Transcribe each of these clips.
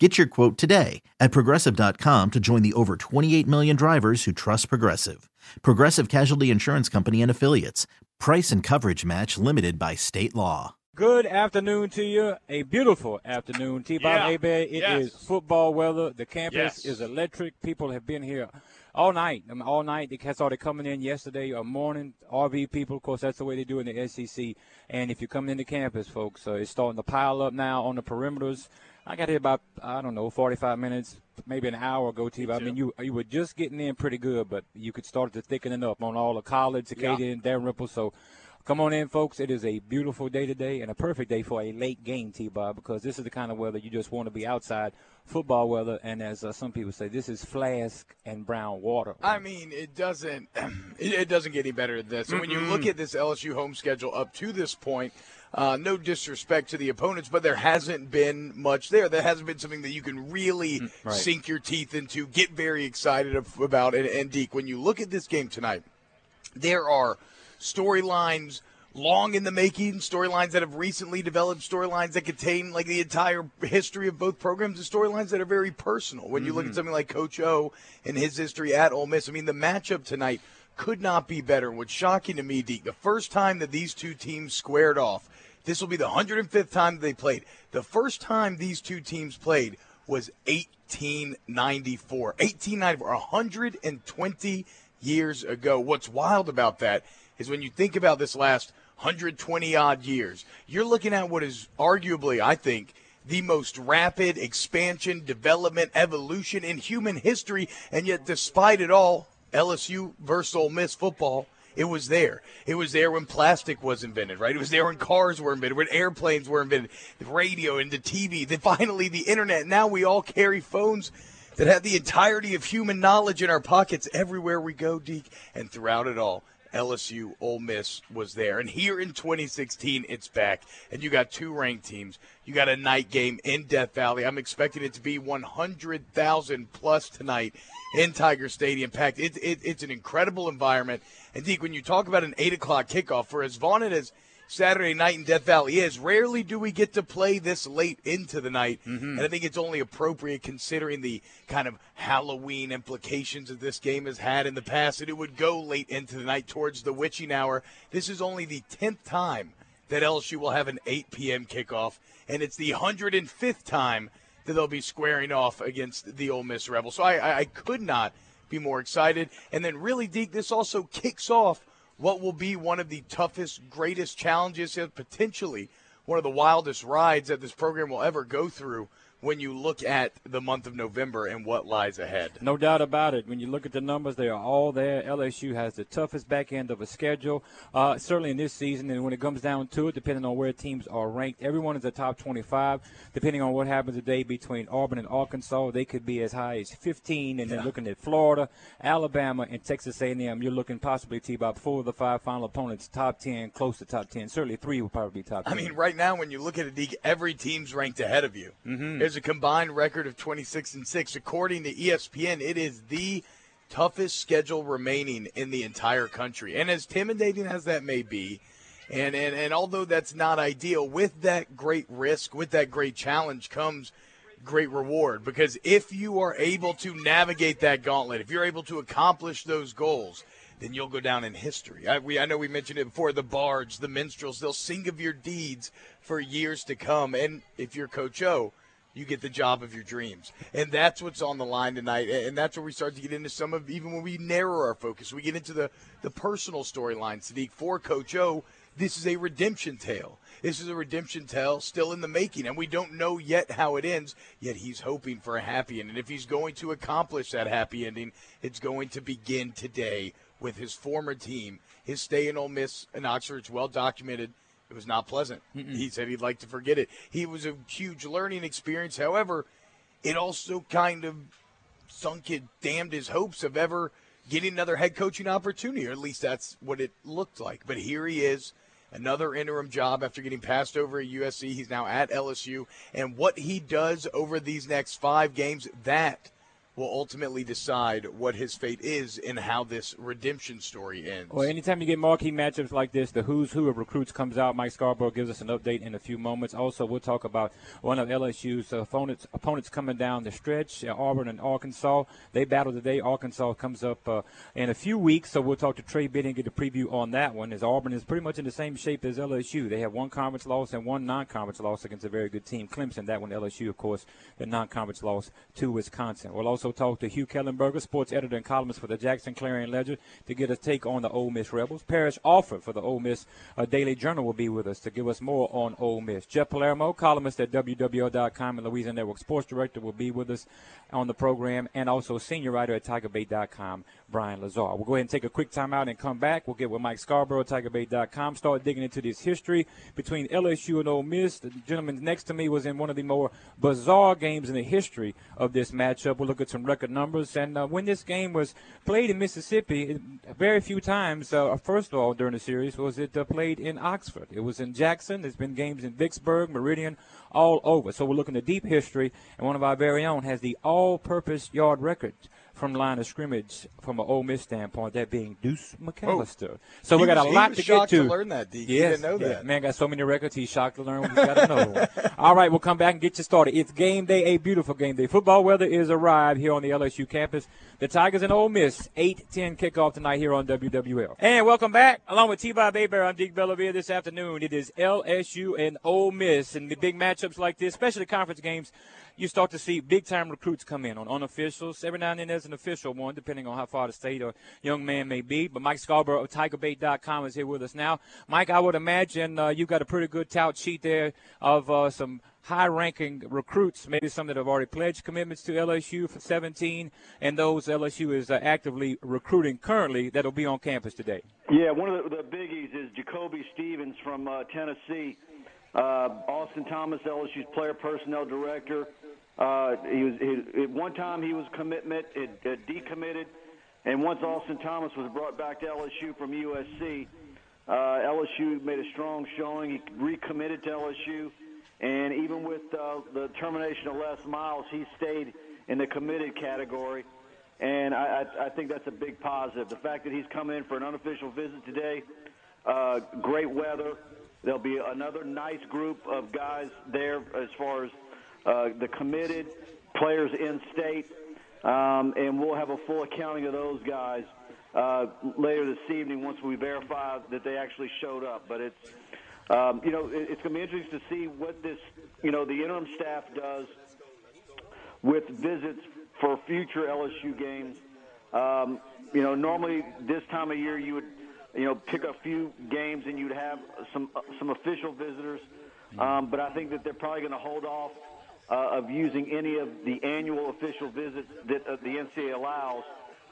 Get your quote today at progressive.com to join the over 28 million drivers who trust Progressive. Progressive Casualty Insurance Company and Affiliates. Price and coverage match limited by state law. Good afternoon to you. A beautiful afternoon, T. Bob Yeah. Abe. It is Yes. football weather. The campus Yes. is electric. People have been here all night. I mean, all night. They started coming in yesterday or morning. RV people, of course, that's the way they do in the SEC. And if you're coming into campus, folks, uh, it's starting to pile up now on the perimeters. I got here about I don't know 45 minutes, maybe an hour ago, T. I mean, you you were just getting in pretty good, but you could start to thicken it up on all the college, Acadian, and Dalrymple. So. Come on in, folks. It is a beautiful day today and a perfect day for a late game, T Bob, because this is the kind of weather you just want to be outside, football weather. And as uh, some people say, this is flask and brown water. I mean, it doesn't it, doesn't get any better than this. And when you look at this LSU home schedule up to this point, uh, no disrespect to the opponents, but there hasn't been much there. There hasn't been something that you can really right. sink your teeth into, get very excited about. And, and Deke, when you look at this game tonight, there are storylines long in the making, storylines that have recently developed, storylines that contain like the entire history of both programs, and storylines that are very personal. When you look at mm-hmm. something like Coach O and his history at Ole Miss, I mean, the matchup tonight could not be better. What's shocking to me, Deke, the first time that these two teams squared off, this will be the 105th time that they played. The first time these two teams played was 1894. 1894, 120 years ago. What's wild about that is when you think about this last 120 odd years, you're looking at what is arguably, I think, the most rapid expansion, development, evolution in human history. And yet, despite it all, LSU versus Ole Miss football, it was there. It was there when plastic was invented, right? It was there when cars were invented, when airplanes were invented, the radio and the TV, then finally the internet. Now we all carry phones that have the entirety of human knowledge in our pockets everywhere we go, Deke. And throughout it all, LSU, Ole Miss was there. And here in 2016, it's back. And you got two ranked teams. You got a night game in Death Valley. I'm expecting it to be 100,000 plus tonight in Tiger Stadium packed. It, it, it's an incredible environment. And Deke, when you talk about an 8 o'clock kickoff, for as vaunted as Saturday night in Death Valley is, rarely do we get to play this late into the night. Mm-hmm. And I think it's only appropriate considering the kind of Halloween implications that this game has had in the past that it would go late into the night towards the witching hour. This is only the 10th time that LSU will have an 8 p.m. kickoff, and it's the 105th time that they'll be squaring off against the Ole Miss Rebels. So I, I, I could not be more excited. And then, really, Deke, this also kicks off what will be one of the toughest, greatest challenges, potentially one of the wildest rides that this program will ever go through when you look at the month of November and what lies ahead. No doubt about it. When you look at the numbers, they are all there. LSU has the toughest back end of a schedule, uh, certainly in this season. And when it comes down to it, depending on where teams are ranked, everyone is a top 25. Depending on what happens today between Auburn and Arkansas, they could be as high as 15. And then looking at Florida, Alabama, and Texas A&M, you're looking possibly T-Bob four of the five final opponents, top 10, close to top 10. Certainly three will probably be top 10. I mean, right now, when you look at it, every team's ranked ahead of you. Mm-hmm. There's a combined record of 26 and 6. According to ESPN, it is the toughest schedule remaining in the entire country. And as intimidating as that may be, and, and, and although that's not ideal, with that great risk, with that great challenge comes great reward. Because if you are able to navigate that gauntlet, if you're able to accomplish those goals, then you'll go down in history. I, we, I know we mentioned it before the bards, the minstrels, they'll sing of your deeds for years to come. And if you're Coach O, you get the job of your dreams. And that's what's on the line tonight. And that's where we start to get into some of, even when we narrow our focus, we get into the, the personal storyline, Sadiq, for Coach O. This is a redemption tale. This is a redemption tale still in the making, and we don't know yet how it ends. Yet he's hoping for a happy ending. And if he's going to accomplish that happy ending, it's going to begin today with his former team. His stay in Ole Miss in Oxford, it's well documented. It was not pleasant. He said he'd like to forget it. He was a huge learning experience. However, it also kind of sunk it, damned his hopes of ever getting another head coaching opportunity, or at least that's what it looked like. But here he is, another interim job after getting passed over at USC. He's now at LSU, and what he does over these next five games, that will ultimately decide what his fate is and how this redemption story ends. Well, anytime you get marquee matchups like this, the who's who of recruits comes out. Mike Scarborough gives us an update in a few moments. Also, we'll talk about one of LSU's opponents opponents coming down the stretch, uh, Auburn and Arkansas. They battle today. Arkansas comes up uh, in a few weeks, so we'll talk to Trey Biddy and get a preview on that one. As Auburn is pretty much in the same shape as LSU. They have one conference loss and one non-conference loss against a very good team, Clemson. That one, LSU, of course, the non-conference loss to Wisconsin. We'll also also talk to Hugh Kellenberger, sports editor and columnist for the Jackson Clarion Ledger, to get a take on the Ole Miss Rebels. Parrish Alford for the Ole Miss uh, Daily Journal will be with us to give us more on Ole Miss. Jeff Palermo, columnist at WWL.com and Louisiana Network Sports Director, will be with us on the program, and also senior writer at TigerBait.com, Brian Lazar. We'll go ahead and take a quick timeout and come back. We'll get with Mike Scarborough, TigerBait.com, start digging into this history between LSU and Ole Miss. The gentleman next to me was in one of the more bizarre games in the history of this matchup. We'll look at some record numbers. And uh, when this game was played in Mississippi, very few times, uh, first of all, during the series, was it uh, played in Oxford. It was in Jackson. There's been games in Vicksburg, Meridian, all over. So we're looking at deep history, and one of our very own has the all-purpose yard record from line of scrimmage from an Ole Miss standpoint, that being Deuce oh, McAllister. Oh. So we got a lot to get to. to learn that, D. Yes, didn't know yeah. that. Man got so many records, he's shocked to learn we got another one. All right, we'll come back and get you started. It's game day, a beautiful game day. Football weather is arrived here on the LSU campus. The Tigers and Ole Miss, 8-10 kickoff tonight here on WWL. And welcome back. Along with T-Bob Hebert, I'm Deke Bellavia this afternoon. It is LSU and Ole Miss. And the big matchups like this, especially the conference games, you start to see big time recruits come in on unofficials. Every now and then there's an official one, depending on how far the state or young man may be. But Mike Scarborough of TigerBait.com is here with us now. Mike, I would imagine uh, you've got a pretty good tout sheet there of uh, some high ranking recruits, maybe some that have already pledged commitments to LSU for 17, and those LSU is uh, actively recruiting currently that'll be on campus today. Yeah, one of the, the biggies is Jacoby Stevens from uh, Tennessee. Uh, Austin Thomas, LSU's player personnel director. Uh, he was he, at one time he was commitment, it, it decommitted, and once Austin Thomas was brought back to LSU from USC, uh, LSU made a strong showing. He recommitted to LSU, and even with uh, the termination of Les Miles, he stayed in the committed category. And I, I, I think that's a big positive. The fact that he's coming in for an unofficial visit today, uh, great weather. There'll be another nice group of guys there as far as uh, the committed players in state, um, and we'll have a full accounting of those guys uh, later this evening once we verify that they actually showed up. But it's um, you know it's going to be interesting to see what this you know the interim staff does with visits for future LSU games. Um, you know, normally this time of year you would you know pick a few games and you'd have some some official visitors. Um, but I think that they're probably going to hold off uh, of using any of the annual official visits that uh, the NCAA allows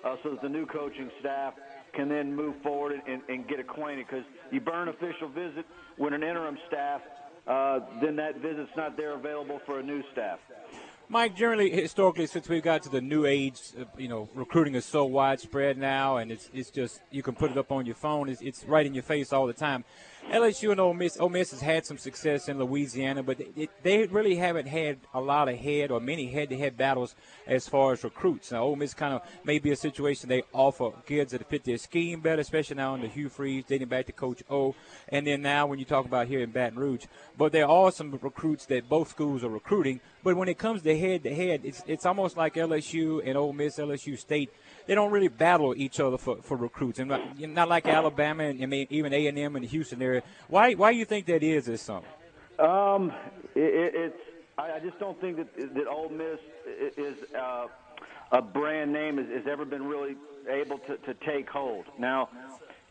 uh, so that the new coaching staff can then move forward and, and get acquainted. Because you burn official visit when an interim staff, uh, then that visit's not there available for a new staff. Mike, generally, historically, since we've got to the new age, uh, you know, recruiting is so widespread now, and it's it's just you can put it up on your phone. It's, it's right in your face all the time. LSU and Ole Miss, Ole Miss has had some success in Louisiana, but it, they really haven't had a lot of head or many head-to-head battles as far as recruits. Now, Ole Miss kind of may be a situation they offer kids that fit their scheme better, especially now under Hugh Freeze, dating back to Coach O, and then now when you talk about here in Baton Rouge. But there are some recruits that both schools are recruiting. But when it comes to head-to-head, it's it's almost like LSU and Ole Miss, LSU State they don't really battle each other for, for recruits, and not, not like Alabama and, even A and M and the Houston area. Why why do you think that is? is? Something? Um, it, it's I, I just don't think that that Ole Miss is uh, a brand name has, has ever been really able to, to take hold. Now,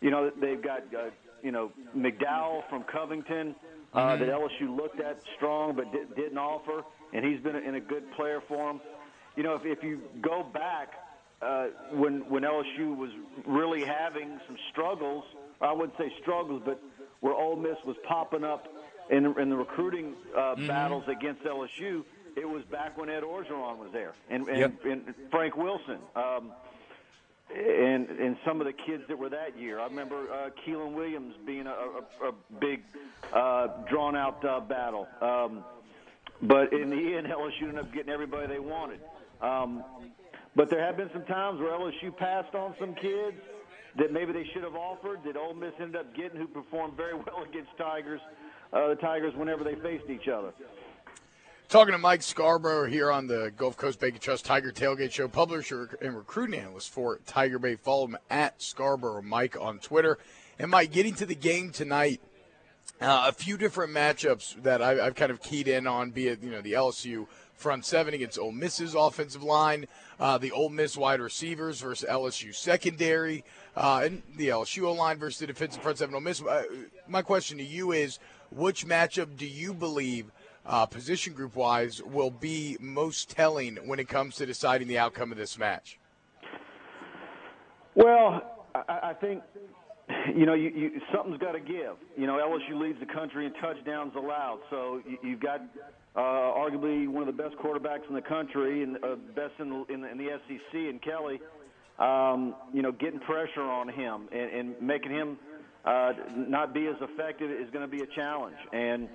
you know they've got uh, you know McDowell from Covington uh, mm-hmm. that LSU looked at strong but di- didn't offer, and he's been in a good player for them. You know, if, if you go back uh, when when LSU was really having some struggles. I wouldn't say struggles, but where Ole Miss was popping up in, in the recruiting uh, mm-hmm. battles against LSU. It was back when Ed Orgeron was there and, and, yep. and Frank Wilson. Um, and and some of the kids that were that year. I remember uh, Keelan Williams being a, a, a big, uh, drawn out uh, battle. Um, but in the end, LSU ended up getting everybody they wanted. Um, but there have been some times where LSU passed on some kids that maybe they should have offered that Ole Miss ended up getting who performed very well against Tigers, uh, the Tigers whenever they faced each other. Talking to Mike Scarborough here on the Gulf Coast Bank and Trust Tiger Tailgate Show, publisher and recruiting analyst for Tiger Bait. Follow him at Scarborough Mike on Twitter. And Mike, getting to the game tonight, uh, a few different matchups that I, have kind of keyed in on, be it you know the LSU front seven against Ole Miss's offensive line, uh, the Ole Miss wide receivers versus LSU secondary, uh, and the LSU line versus the defensive front seven Ole Miss. Uh, my question to you is, which matchup do you believe? uh, position group wise, will be most telling when it comes to deciding the outcome of this match? Well, I, I think you know, you, you, something's got to give. You know, LSU leads the country in touchdowns allowed, so you, you've got uh, arguably one of the best quarterbacks in the country and uh, best in the, in the, in the SEC, and Kelly. Um, you know, getting pressure on him and, and making him uh, not be as effective is going to be a challenge. And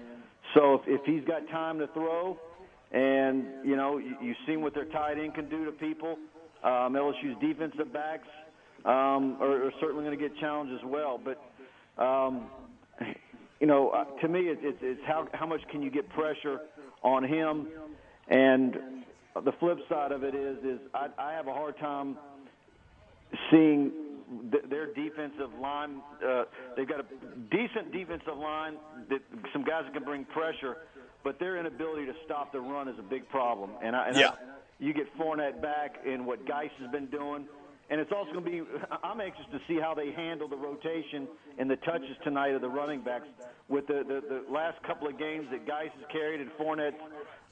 so if, if he's got time to throw, and you know you, you've seen what their tight end can do to people, um, LSU's defensive backs um, are, are certainly going to get challenged as well. But um, you know, uh, to me, it's, it's, it's how how much can you get pressure on him, and the flip side of it is is I, I have a hard time seeing th- their defensive line. Uh, they've got a decent defensive line, that, some guys that can bring pressure, but their inability to stop the run is a big problem. And, I, and yeah. I, you get Fournette back and what Guice has been doing. And it's also going to be, I'm anxious to see how they handle the rotation and the touches tonight of the running backs with the, the, the last couple of games that Guice has carried and Fournette's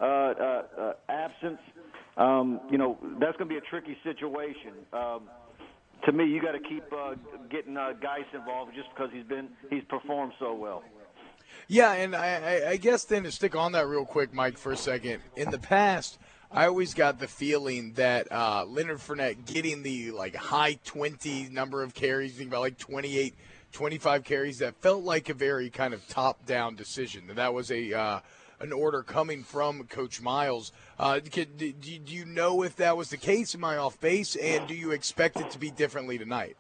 uh, uh, uh, absence. Um, you know, that's going to be a tricky situation. Um, to me, you got to keep uh, getting uh, Guice involved just because he's been he's performed so well. Yeah, and I, I guess then to stick on that real quick, Mike, for a second. In the past, I always got the feeling that uh, Leonard Fournette getting the like high 20 number of carries, think about like 28, 25 carries, that felt like a very kind of top down decision. That was a uh, an order coming from Coach Miles. Uh, do, you know if that was the case? Am I off base? And do you expect it to be differently tonight?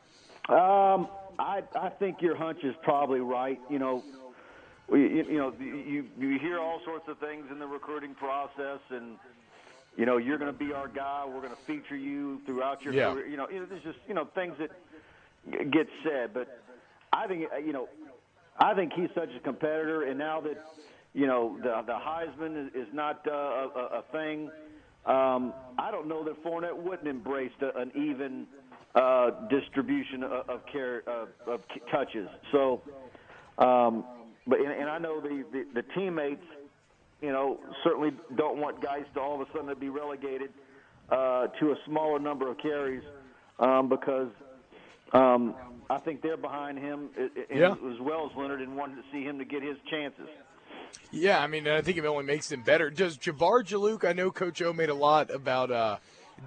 Um, I, I think your hunch is probably right. You know, you, you know, you you hear all sorts of things in the recruiting process, and you know, you're going to be our guy. We're going to feature you throughout your yeah. career. You know, there's just you know things that get said, but I think you know, I think he's such a competitor, and now that you know, the the Heisman is, is not uh, a, a thing. Um, I don't know that Fournette wouldn't embrace a, an even uh, distribution of, of, care, uh, of touches. So, um, but and, and I know the, the the teammates, you know, certainly don't want guys to all of a sudden to be relegated uh, to a smaller number of carries um, because um, I think they're behind him yeah. as well as Leonard and wanted to see him to get his chances. Yeah, I mean, I think it only makes them better. Does Jabbar Juluke? I know Coach O made a lot about uh,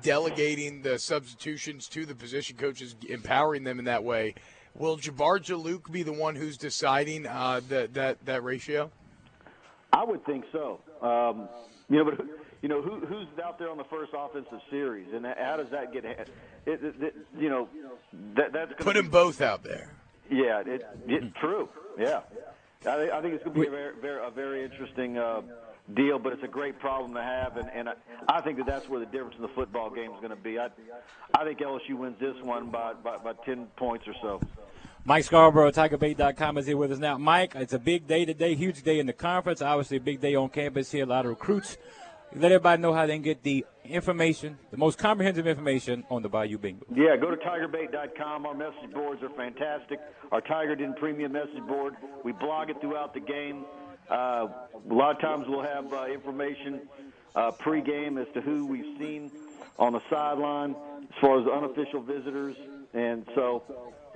delegating the substitutions to the position coaches, empowering them in that way. Will Jabbar Juluke be the one who's deciding uh, that that that ratio? I would think so. Um, you know, but you know who, who's out there on the first offensive series, and how does that get? It, it, it, you know, that that's put them be, both out there. Yeah, it, it, true. Yeah, I, I think it's going to be a very, very, a very interesting uh, deal, but it's a great problem to have, and, and I, I think that that's where the difference in the football game is going to be. I, I think LSU wins this one by, by, by 10 points or so. Mike Scarborough, TigerBait.com is here with us now. Mike, it's a big day today, huge day in the conference. Obviously, a big day on campus here. A lot of recruits. Let everybody know how they can get the information, the most comprehensive information on the Bayou Bengals. Yeah, go to tigerbait.com. Our message boards are fantastic. Our Tiger Den Premium message board, we blog it throughout the game. Uh, a lot of times we'll have uh, information uh, pregame as to who we've seen on the sideline as far as unofficial visitors. And so,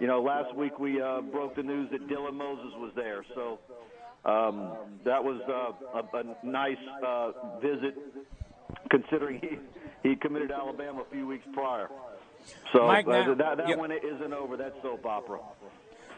you know, last week we uh, broke the news that Dylan Moses was there. So um, that was uh, a, a nice uh, visit considering he, he committed Alabama a few weeks prior. So Mike, uh, now- that, that yeah. one isn't over. That soap opera.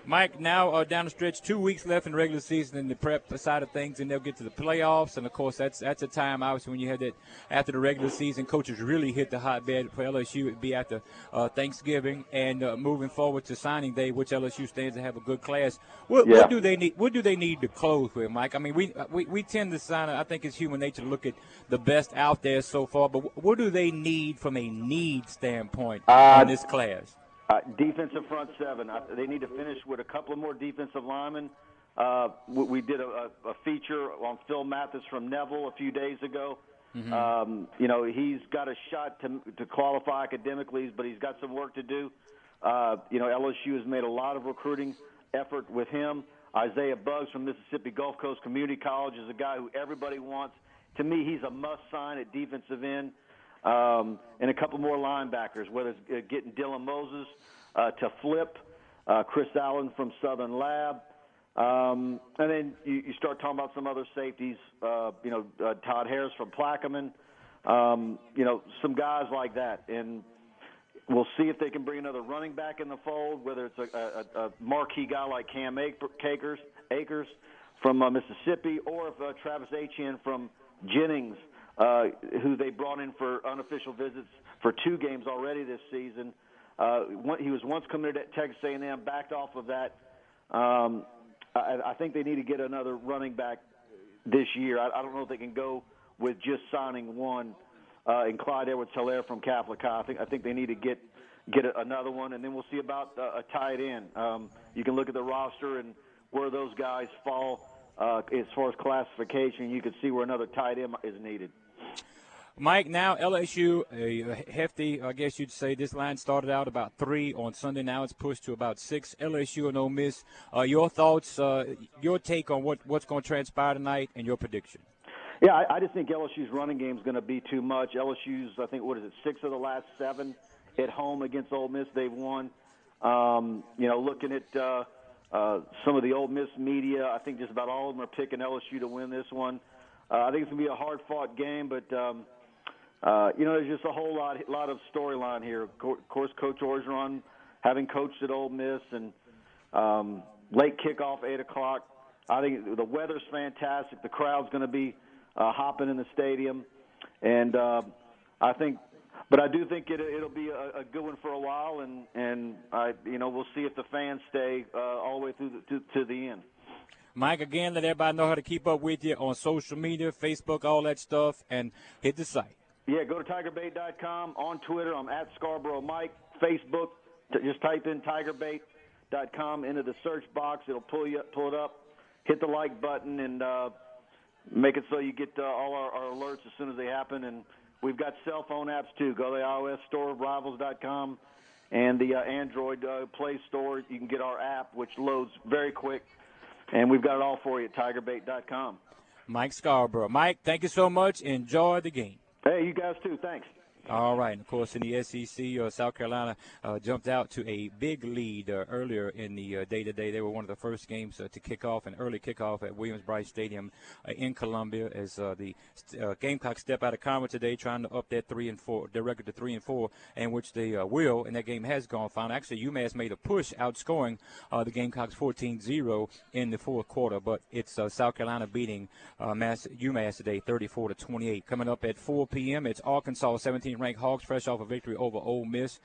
Mike, now uh, down the stretch, two weeks left in regular season in the prep side of things, and they'll get to the playoffs. And of course, that's that's a time obviously when you had that after the regular season, coaches really hit the hotbed for LSU. It'd be after uh, Thanksgiving and uh, moving forward to signing day, which LSU stands to have a good class. What, Yeah. what do they need? What do they need to close with, Mike? I mean, we we, we tend to sign. I think it's human nature to look at the best out there so far, but what do they need from a need standpoint Uh, in this class? Uh, defensive front seven. Uh, they need to finish with a couple of more defensive linemen. Uh, we, we did a, a, feature on Phil Mathis from Neville a few days ago. Um, you know, he's got a shot to, to qualify academically, but he's got some work to do. Uh, you know, LSU has made a lot of recruiting effort with him. Isaiah Buggs from Mississippi Gulf Coast Community College is a guy who everybody wants. To me, he's a must sign at defensive end um, and a couple more linebackers, whether it's uh, getting Dylan Moses uh, to flip, uh, Chris Allen from Southern Lab, um, and then you, you start talking about some other safeties. Uh, you know, uh, Todd Harris from Plaquemine. Um, you know, some guys like that, and we'll see if they can bring another running back in the fold. Whether it's a, a, a marquee guy like Cam Akers, Akers from uh, Mississippi, or if uh, Travis Etienne from Jennings, uh, who they brought in for unofficial visits for two games already this season. Uh, he was once committed at Texas A&M, backed off of that. Um, I, I think they need to get another running back this year. I, I don't know if they can go with just signing one uh, in Clyde Edwards-Hilaire from Catholic High. I think I think they need to get get a, another one, and then we'll see about uh, a tight end. Um, you can look at the roster and where those guys fall uh, as far as classification. You can see where another tight end is needed. Mike, now LSU, a hefty, I guess you'd say this line started out about three on Sunday. Now it's pushed to about six. LSU and Ole Miss. Uh, your thoughts, uh, your take on what, what's going to transpire tonight, and your prediction. Yeah, I, I just think LSU's running game is going to be too much. LSU's, I think, what is it, six of the last seven at home against Ole Miss they've won. Um, you know, looking at uh, uh, some of the Ole Miss media, I think just about all of them are picking LSU to win this one. Uh, I think it's going to be a hard-fought game, but um, uh, you know, there's just a whole lot, lot of storyline here. Of course, Coach Orgeron, having coached at Ole Miss, and um, late kickoff, eight o'clock. I think the weather's fantastic. The crowd's going to be uh, hopping in the stadium, and uh, I think, but I do think it, it'll be a, a good one for a while, and and I, you know, we'll see if the fans stay uh, all the way through the, to, to the end. Mike, again, let everybody know how to keep up with you on social media, Facebook, all that stuff, and hit the site. Yeah, go to tigerbait.com. On Twitter, I'm at Scarborough Mike. Facebook, just type in tigerbait.com into the search box. It'll pull you pull it up. Hit the like button and uh, make it so you get uh, all our, our alerts as soon as they happen. And we've got cell phone apps too. Go to the iOS store, rivals.com, and the uh, Android uh, Play Store. You can get our app, which loads very quick. And we've got it all for you at tigerbait.com. Mike Scarborough. Mike, thank you so much. Enjoy the game. Hey, you guys too. Thanks. All right. And of course, in the SEC, uh, South Carolina uh, jumped out to a big lead uh, earlier in the uh, day to day. They were one of the first games uh, to kick off, an early kickoff at Williams-Brice Stadium uh, in Columbia as the Gamecocks step out of conference today, trying to up that three and four, their record to three and four, and which they will. And that game has gone fine. Actually, UMass made a push, outscoring the Gamecocks 14-0 in the fourth quarter. But it's South Carolina beating Mass, UMass today, 34 to 28. Coming up at 4 p.m., it's Arkansas 17 ranked Hawks, fresh off a victory over Ole Miss.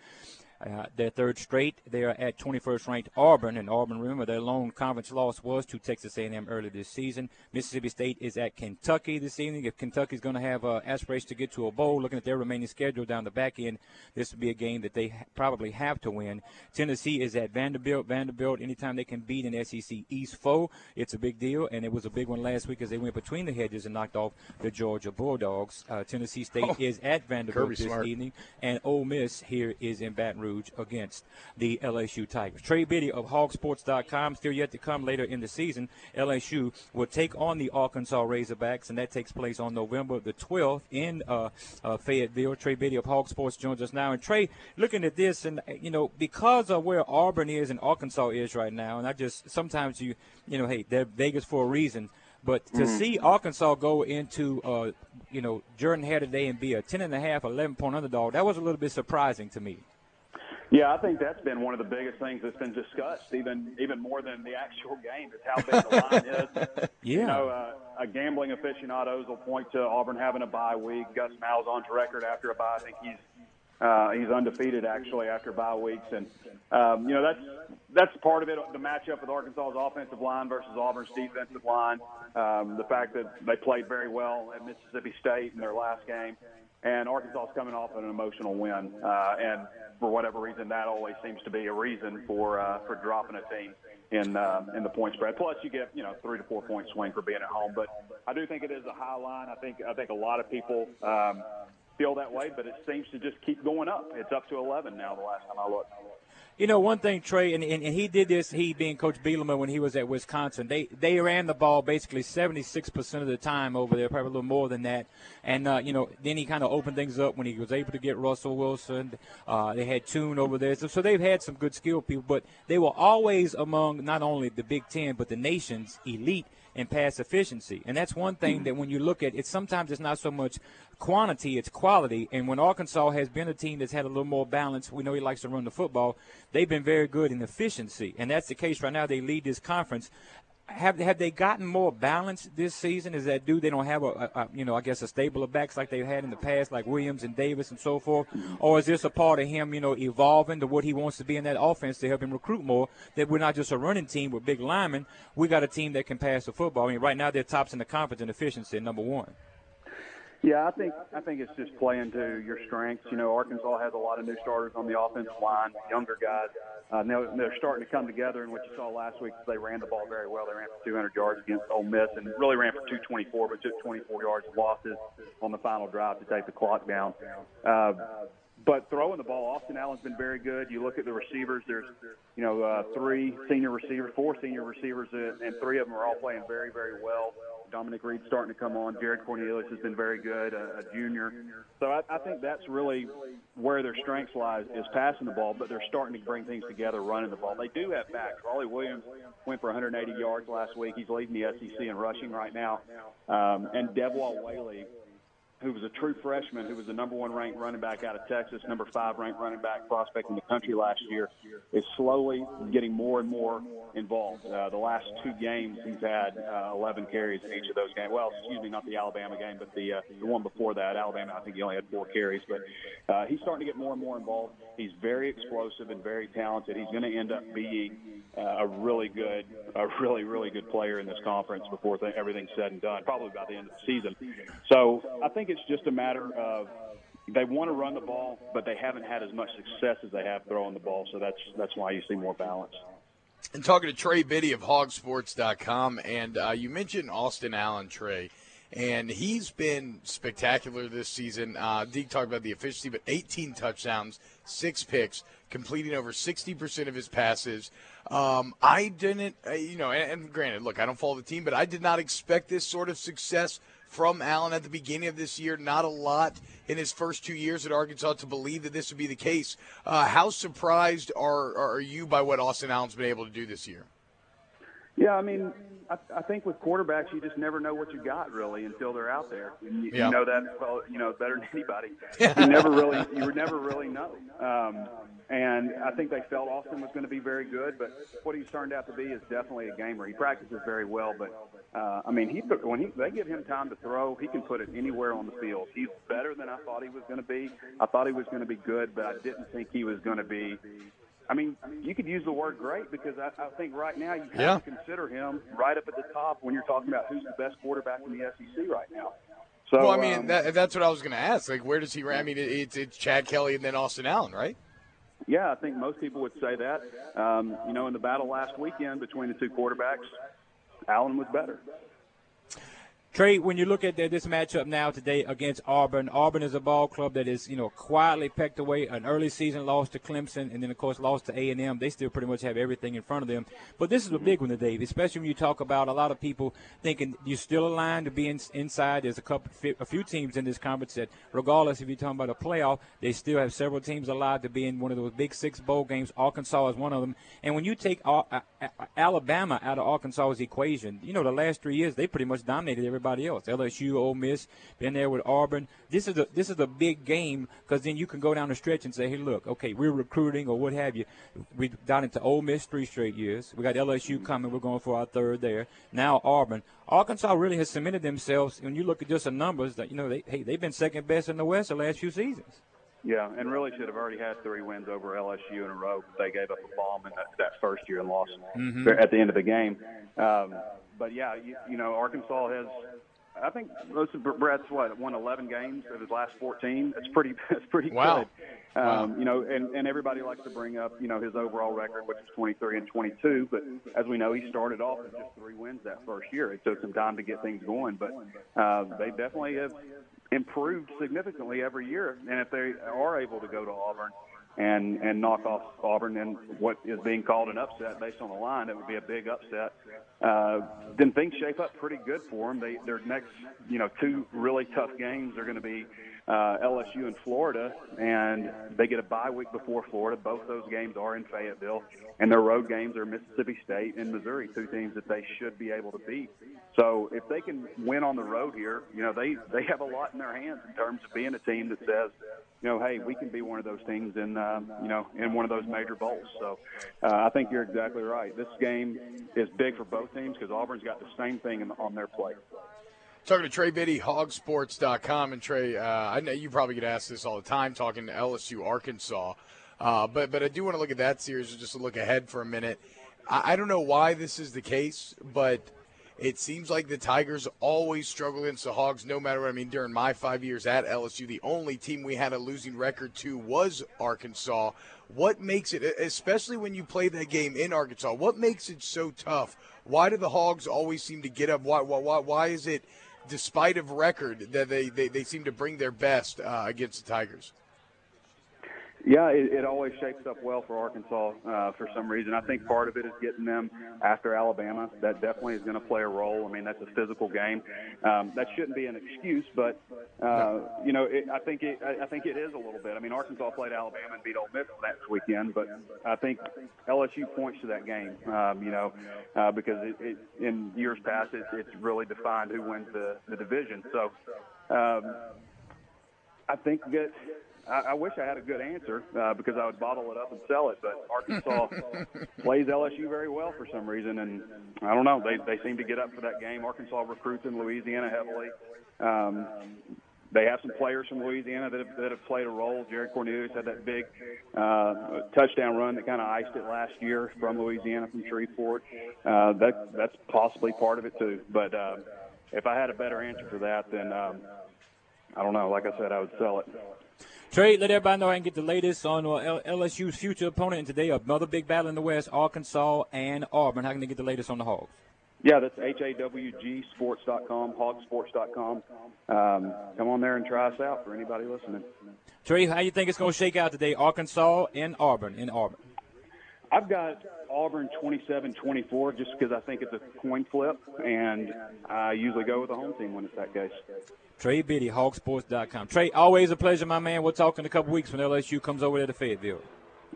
Uh, their third straight. They are at 21st ranked Auburn, and Auburn, remember, their lone conference loss was to Texas A&M earlier this season. Mississippi State is at Kentucky this evening. If Kentucky is going to have uh, aspirations to get to a bowl, looking at their remaining schedule down the back end, this would be a game that they ha- probably have to win. Tennessee is at Vanderbilt. Vanderbilt, anytime they can beat an SEC East foe, it's a big deal, and it was a big one last week as they went between the hedges and knocked off the Georgia Bulldogs. Uh, Tennessee State Oh, is at Vanderbilt Kirby this Smart. evening, and Ole Miss here is in Baton Rouge against the LSU Tigers. Trey Biddy of HogSports.com, still yet to come later in the season. LSU will take on the Arkansas Razorbacks, and that takes place on November the 12th in uh, uh, Fayetteville. Trey Biddy of Hog Sports joins us now. And Trey, looking at this, and you know, because of where Auburn is and Arkansas is right now, and I just sometimes you, you know, hey, they're Vegas for a reason. But to see Arkansas go into, uh, you know, Jordan Hare today and be a 10 and a half, 11 point underdog, that was a little bit surprising to me. Yeah, I think that's been one of the biggest things that's been discussed, even even more than the actual game, is how big the line is. Yeah. You know, uh, gambling aficionados will point to Auburn having a bye week. Gus Malzahn's record after a bye. I think he's uh, he's undefeated actually after bye weeks, and um, you know that's that's part of it. The matchup with Arkansas's offensive line versus Auburn's defensive line. Um, the fact that they played very well at Mississippi State in their last game, and Arkansas's coming off an emotional win, uh, and for whatever reason, that always seems to be a reason for uh, for dropping a team in uh, in the point spread. Plus, you get you know three to four point swing for being at home. But I do think it is a high line. I think I think a lot of people um, feel that way, but it seems to just keep going up. It's up to 11 now. The last time I looked. You know, one thing, Trey, and, and, and he did this, he being Coach Bielema when he was at Wisconsin, they they ran the ball basically 76% of the time over there, probably a little more than that. And, uh, you know, then he kind of opened things up when he was able to get Russell Wilson. Uh, they had Toon over there. So, so they've had some good skill people, but they were always among not only the Big Ten, but the nation's elite in pass efficiency. And that's one thing that when you look at it, sometimes it's not so much quantity, it's quality. And when Arkansas has been a team that's had a little more balance, we know he likes to run the football, they've been very good in efficiency. And that's the case right now. They lead this conference. Have have they gotten more balance this season? Is that due they don't have a, a, a, you know I guess a stable of backs like they've had in the past, like Williams and Davis and so forth, or is this a part of him you know evolving to what he wants to be in that offense to help him recruit more? That we're not just a running team with big linemen, we got a team that can pass the football. I mean, right now they're tops in the conference in efficiency, number one. Yeah, I think I think it's just playing to your strengths. You know, Arkansas has a lot of new starters on the offensive line, younger guys. Uh, now they're starting to come together, and what you saw last week, they ran the ball very well. They ran for 200 yards against Ole Miss, and really ran for 224, but took 24 yards of losses on the final drive to take the clock down. Uh, but throwing the ball, Austin Allen's been very good. You look at the receivers. There's, you know, uh, three senior receivers, four senior receivers, uh, and three of them are all playing very, very well. Dominique Reed's starting to come on. Jared Cornelius has been very good, a, a junior. So I, I think that's really where their strengths lies is passing the ball, but they're starting to bring things together running the ball. They do have backs. Rawleigh Williams went for 180 yards last week. He's leading the SEC in rushing right now. Um, and Devwah Whaley who was a true freshman, who was the number one ranked running back out of Texas, number five ranked running back prospect in the country last year, is slowly getting more and more involved. Uh, the last two games, he's had uh, 11 carries in each of those games. Well, excuse me, not the Alabama game, but the uh, the one before that, Alabama. I think he only had four carries, but uh, he's starting to get more and more involved. He's very explosive and very talented. He's going to end up being uh, a really good, a really really good player in this conference before th- everything's said and done. Probably by the end of the season. So I think it's just a matter of they want to run the ball, but they haven't had as much success as they have throwing the ball. So that's that's why you see more balance. And talking to Trey Biddy of Hogsports.com, and uh, you mentioned Austin Allen, Trey, and he's been spectacular this season. Uh, Deke talked about the efficiency, but 18 touchdowns, six picks, completing over 60% of his passes. Um, I didn't, uh, you know, and, and granted, look, I don't follow the team, but I did not expect this sort of success from Allen at the beginning of this year. Not a lot in his first two years at Arkansas to believe that this would be the case. Uh, how surprised are, are you by what Austin Allen's been able to do this year? Yeah, I mean, I, I think with quarterbacks, you just never know what you got really until they're out there. And you, Yeah. you know that well, you know better than anybody. you never really, you would never really know. Um, and I think they felt Austin was going to be very good, but what he's turned out to be is definitely a gamer. He practices very well, but uh, I mean, he when he, they give him time to throw, he can put it anywhere on the field. He's better than I thought he was going to be. I thought he was going to be good, but I didn't think he was going to be I mean, you could use the word great because I, I think right now you have Yeah. to consider him right up at the top when you're talking about who's the best quarterback in the SEC right now. So, well, I mean, um, that, that's what I was going to ask. Like, where does he rank? I mean, it's, it's Chad Kelly and then Austin Allen, right? yeah, I think most people would say that. Um, you know, in the battle last weekend between the two quarterbacks, Allen was better. Trey, when you look at this matchup now today against Auburn, Auburn is a ball club that is, you know, quietly pecked away an early season loss to Clemson, and then of course lost to A and M. They still pretty much have everything in front of them. But this is a mm-hmm. big one today, especially when you talk about a lot of people thinking you're still aligned to be in, inside. There's a couple, a few teams in this conference that, regardless if you're talking about a playoff, they still have several teams allowed to be in one of those big six bowl games. Arkansas is one of them. And when you take Al- A- A- Alabama out of Arkansas's equation, you know, the last three years they pretty much dominated everybody everybody else. LSU, Ole Miss, been there with Auburn. This is a this is a big game because then you can go down the stretch and say, hey, look, okay, we're recruiting or what have you. We down into Ole Miss three straight years. We got LSU mm-hmm. coming. We're going for our third there. Now Auburn. Arkansas really has cemented themselves. When you look at just the numbers, that you know, they hey, they've been second best in the West the last few seasons. Yeah, and really should have already had three wins over LSU in a row. But they gave up a bomb in that, that first year and lost mm-hmm. at the end of the game. Um, but yeah, you, you know, Arkansas has. I think most of Bret's what won 11 games of his last 14. That's pretty. That's pretty wow. good. Um, You know, and, and everybody likes to bring up, you know, his overall record, which is 23 and 22. But as we know, he started off with just three wins that first year. It took some time to get things going, but uh, they definitely have improved significantly every year. And if they are able to go to Auburn and and knock off Auburn in what is being called an upset based on the line, it would be a big upset. Uh, then things shape up pretty good for them. They their next you know two really tough games are going to be uh, LSU and Florida, and they get a bye week before Florida. Both those games are in Fayetteville, and their road games are Mississippi State and Missouri, two teams that they should be able to beat. So if they can win on the road here, you know they they have a lot in their hands in terms of being a team that says, you know, hey, we can be one of those teams in um, you know in one of those major bowls. So uh, I think you're exactly right. This game is big for both teams because Auburn's got the same thing in, on their plate. Talking to Trey Biddy, hogsports.com. And Trey, uh, I know you probably get asked this all the time talking to LSU Arkansas. Uh, but, but I do want to look at that series just to look ahead for a minute. I, I don't know why this is the case, but it seems like the Tigers always struggle against the Hogs no matter what. I mean, during my five years at LSU, the only team we had a losing record to was Arkansas. What makes it, especially when you play that game in Arkansas, what makes it so tough? Why do the Hogs always seem to get up? Why, why, why is it – despite of record, that they, they, they seem to bring their best uh, against the Tigers. Yeah, it, it always shapes up well for Arkansas uh, for some reason. I think part of it is getting them after Alabama. That definitely is going to play a role. I mean, that's a physical game. Um, that shouldn't be an excuse, but uh, you know, it, I think it, I think it is a little bit. I mean, Arkansas played Alabama and beat Ole Miss next weekend, but I think LSU points to that game. Um, you know, uh, because it, it, in years past, it, it's really defined who wins the, the division. So. Um, I think that I, I wish I had a good answer uh, because I would bottle it up and sell it. But Arkansas plays LSU very well for some reason, and I don't know. They they seem to get up for that game. Arkansas recruits in Louisiana heavily. Um, they have some players from Louisiana that have, that have played a role. Jared Cornelius had that big uh, touchdown run that kind of iced it last year from Louisiana from Shreveport. Uh, that that's possibly part of it too. But uh, if I had a better answer for that, then um, I don't know. Like I said, I would sell it. Trey, let everybody know I can get the latest on uh, LSU's future opponent. And today, another big battle in the West, Arkansas and Auburn. How can they get the latest on the Hogs? Yeah, that's hawgsports.com, hogsports.com. Um, come on there and try us out for anybody listening. Trey, how you think it's going to shake out today, Arkansas and Auburn in Auburn? I've got Auburn 27-24 just because I think it's a coin flip, and I usually go with the home team when it's that case. Trey Biddy, hogsports.com. Trey, always a pleasure, my man. We'll talk in a couple weeks when LSU comes over there to Fayetteville.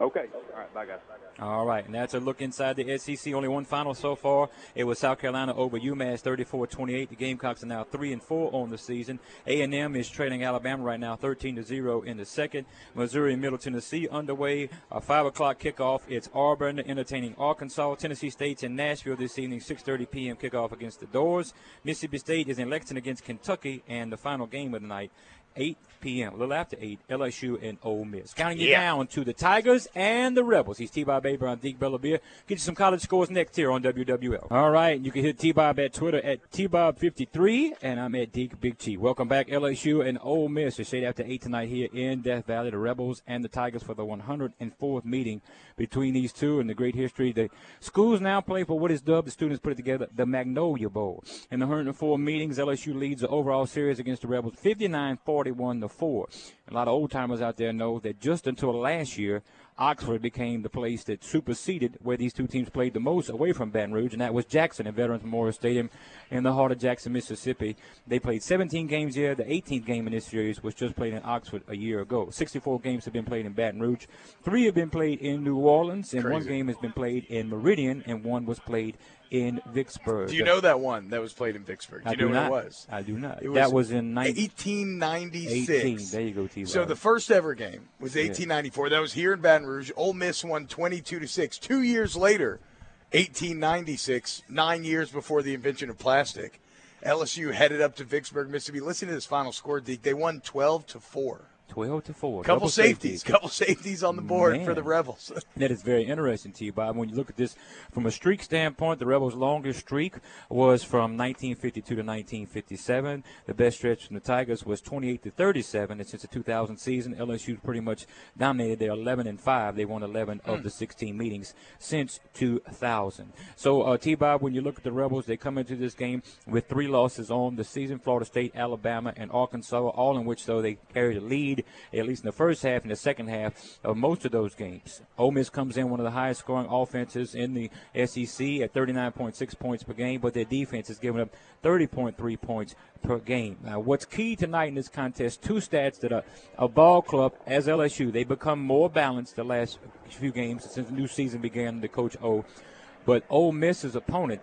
Okay. All right. Bye, guys. All right, and that's a look inside the SEC. Only one final so far. It was South Carolina over UMass, 34-28. The Gamecocks are now three and four on the season. A&M is trailing Alabama right now, 13 to zero in the second. Missouri and Middle Tennessee underway. A five o'clock kickoff. It's Auburn entertaining Arkansas. Tennessee State's in Nashville this evening, 6:30 p.m. kickoff against the Dores. Mississippi State is in Lexington against Kentucky, and the final game of the night 8 p.m., a little after 8, LSU and Ole Miss. Counting you down to the Tigers and the Rebels. He's T-Bob Hebert on Deke Bellavia. Get you some college scores next here on WWL. All right, you can hit T-Bob at Twitter at T-Bob53, and I'm at Deke Big T. Welcome back, LSU and Ole Miss. It's straight after 8 tonight here in Death Valley. The Rebels and the Tigers for the 104th meeting between these two in the great history. The schools now play for what is dubbed, the students put it together, the Magnolia Bowl. In the 104 meetings, LSU leads the overall series against the Rebels 59 41 to 4. A lot of old timers out there know that just until last year, Oxford became the place that superseded where these two teams played the most away from Baton Rouge, and that was Jackson at Veterans Memorial Stadium in the heart of Jackson, Mississippi. They played 17 games here. The 18th game in this series was just played in Oxford a year ago. 64 games have been played in Baton Rouge. Three have been played in New Orleans, and Crazy. one game has been played in Meridian, and one was played in Vicksburg. Do you know that one that was played in Vicksburg? Do I you know do what not. it was? I do not. It was that was in 19- 1896. 18. There you go, T. So the first ever game was 1894. That was here in Baton Rouge. Ole Miss won 22 to six. Two years later, 1896, nine years before the invention of plastic, LSU headed up to Vicksburg, Mississippi. Listen to this final score, Deke. They won 12 to four. 12 to 4. Couple Double safeties, couple safeties on the board for the Rebels. That is very interesting to you, Bob. When you look at this from a streak standpoint, the Rebels' longest streak was from 1952 to 1957. The best stretch from the Tigers was 28 to 37. And since the 2000 season, LSU pretty much dominated. They're 11 and 5. They won 11 of the 16 meetings since 2000. So, uh, T. Bob, when you look at the Rebels, they come into this game with three losses on the season: Florida State, Alabama, and Arkansas. All in which, though, they carried a lead at least in the first half and the second half of most of those games. Ole Miss comes in one of the highest scoring offenses in the SEC at 39.6 points per game, but their defense is giving up 30.3 points per game. Now, what's key tonight in this contest, two stats that a, a ball club as LSU, they become more balanced the last few games since the new season began under Coach O. But Ole Miss's opponent,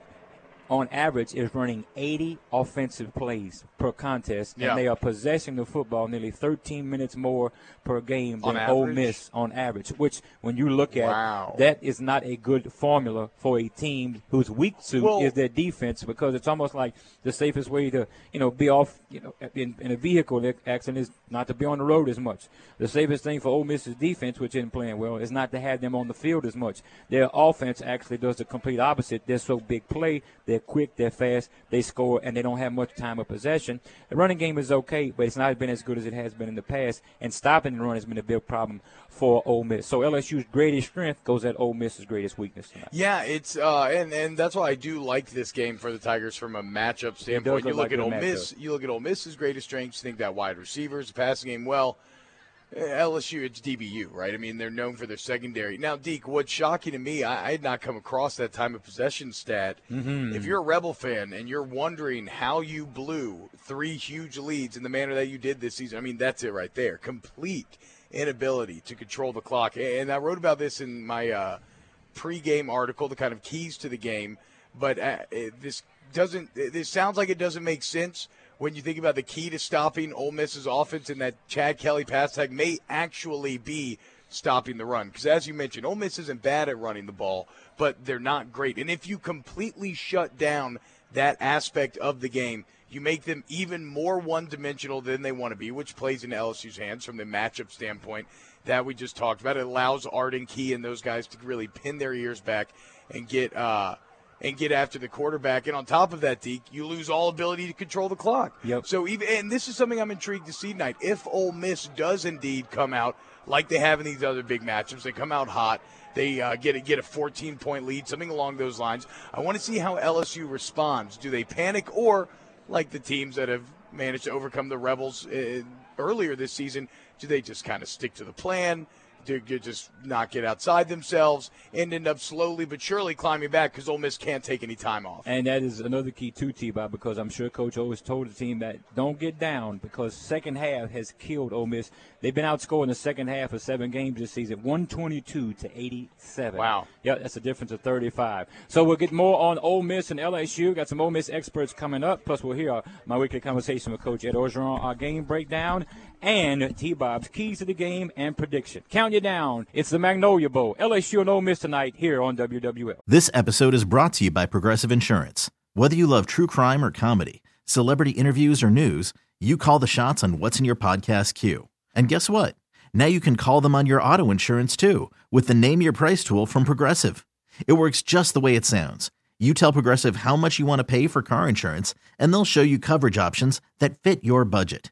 on average, is running 80 offensive plays per contest, Yeah. and they are possessing the football nearly 13 minutes more per game On than Ole? Miss on average. Which, when you look at Wow. that, is not a good formula for a team whose weak suit Well- is their defense, because it's almost like the safest way to, you know, be off, you know, in, in a vehicle accident is not to be on the road as much. The safest thing for Ole Miss's defense, which isn't playing well, is not to have them on the field as much. Their offense actually does the complete opposite. They're so big play, they're quick, they're fast, they score, and they don't have much time of possession. The running game is okay, but it's not been as good as it has been in the past, and stopping the run has been a big problem for Ole Miss. So LSU's greatest strength goes at Ole Miss's greatest weakness tonight. Yeah, it's uh, and and that's why I do like this game for the Tigers from a matchup standpoint. You look like at Ole matchup. Miss, you look at Ole Miss's greatest strengths. Think that wide receivers, the passing game. Well, LSU, it's DBU, right? I mean, they're known for their secondary. Now, Deke, what's shocking to me, I, I had not come across that time of possession stat. Mm-hmm. If you're a Rebel fan and you're wondering how you blew three huge leads in the manner that you did this season, I mean, that's it right there. Complete inability to control the clock. And I wrote about this in my uh, pregame article, the kind of keys to the game. But uh, this doesn't. This sounds like it doesn't make sense when you think about the key to stopping Ole Miss's offense, and that Chad Kelly pass tag may actually be stopping the run. Because as you mentioned, Ole Miss isn't bad at running the ball, but they're not great. And if you completely shut down that aspect of the game, you make them even more one-dimensional than they want to be, which plays into LSU's hands from the matchup standpoint that we just talked about. It allows Arden Key and those guys to really pin their ears back and get uh, and get after the quarterback. And on top of that, Deke, you lose all ability to control the clock. Yep. So even and this is something I'm intrigued to see tonight. If Ole Miss does indeed come out like they have in these other big matchups, they come out hot. They uh, get a, get a 14 point lead, something along those lines. I want to see how LSU responds. Do they panic or, like the teams that have managed to overcome the Rebels uh, earlier this season, do they just kind of stick to the plan? You just not get outside themselves and end up slowly but surely climbing back because Ole Miss can't take any time off? And that is another key too, T-Bob, because I'm sure Coach always told the team that don't get down because second half has killed Ole Miss. They've been outscoring the second half of seven games this season, 122 to 87. Wow. Yeah, that's a difference of 35. So we'll get more on Ole Miss and LSU. Got some Ole Miss experts coming up. Plus, we'll hear my weekly conversation with Coach Ed Orgeron, our game breakdown, and T-Bob's keys to the game and prediction. Count you down. It's the Magnolia Bowl. LSU and Ole Miss tonight here on WWL. This episode is brought to you by Progressive Insurance. Whether you love true crime or comedy, celebrity interviews or news, you call the shots on what's in your podcast queue. And guess what? Now you can call them on your auto insurance too with the Name Your Price tool from Progressive. It works just the way it sounds. You tell Progressive how much you want to pay for car insurance, and they'll show you coverage options that fit your budget.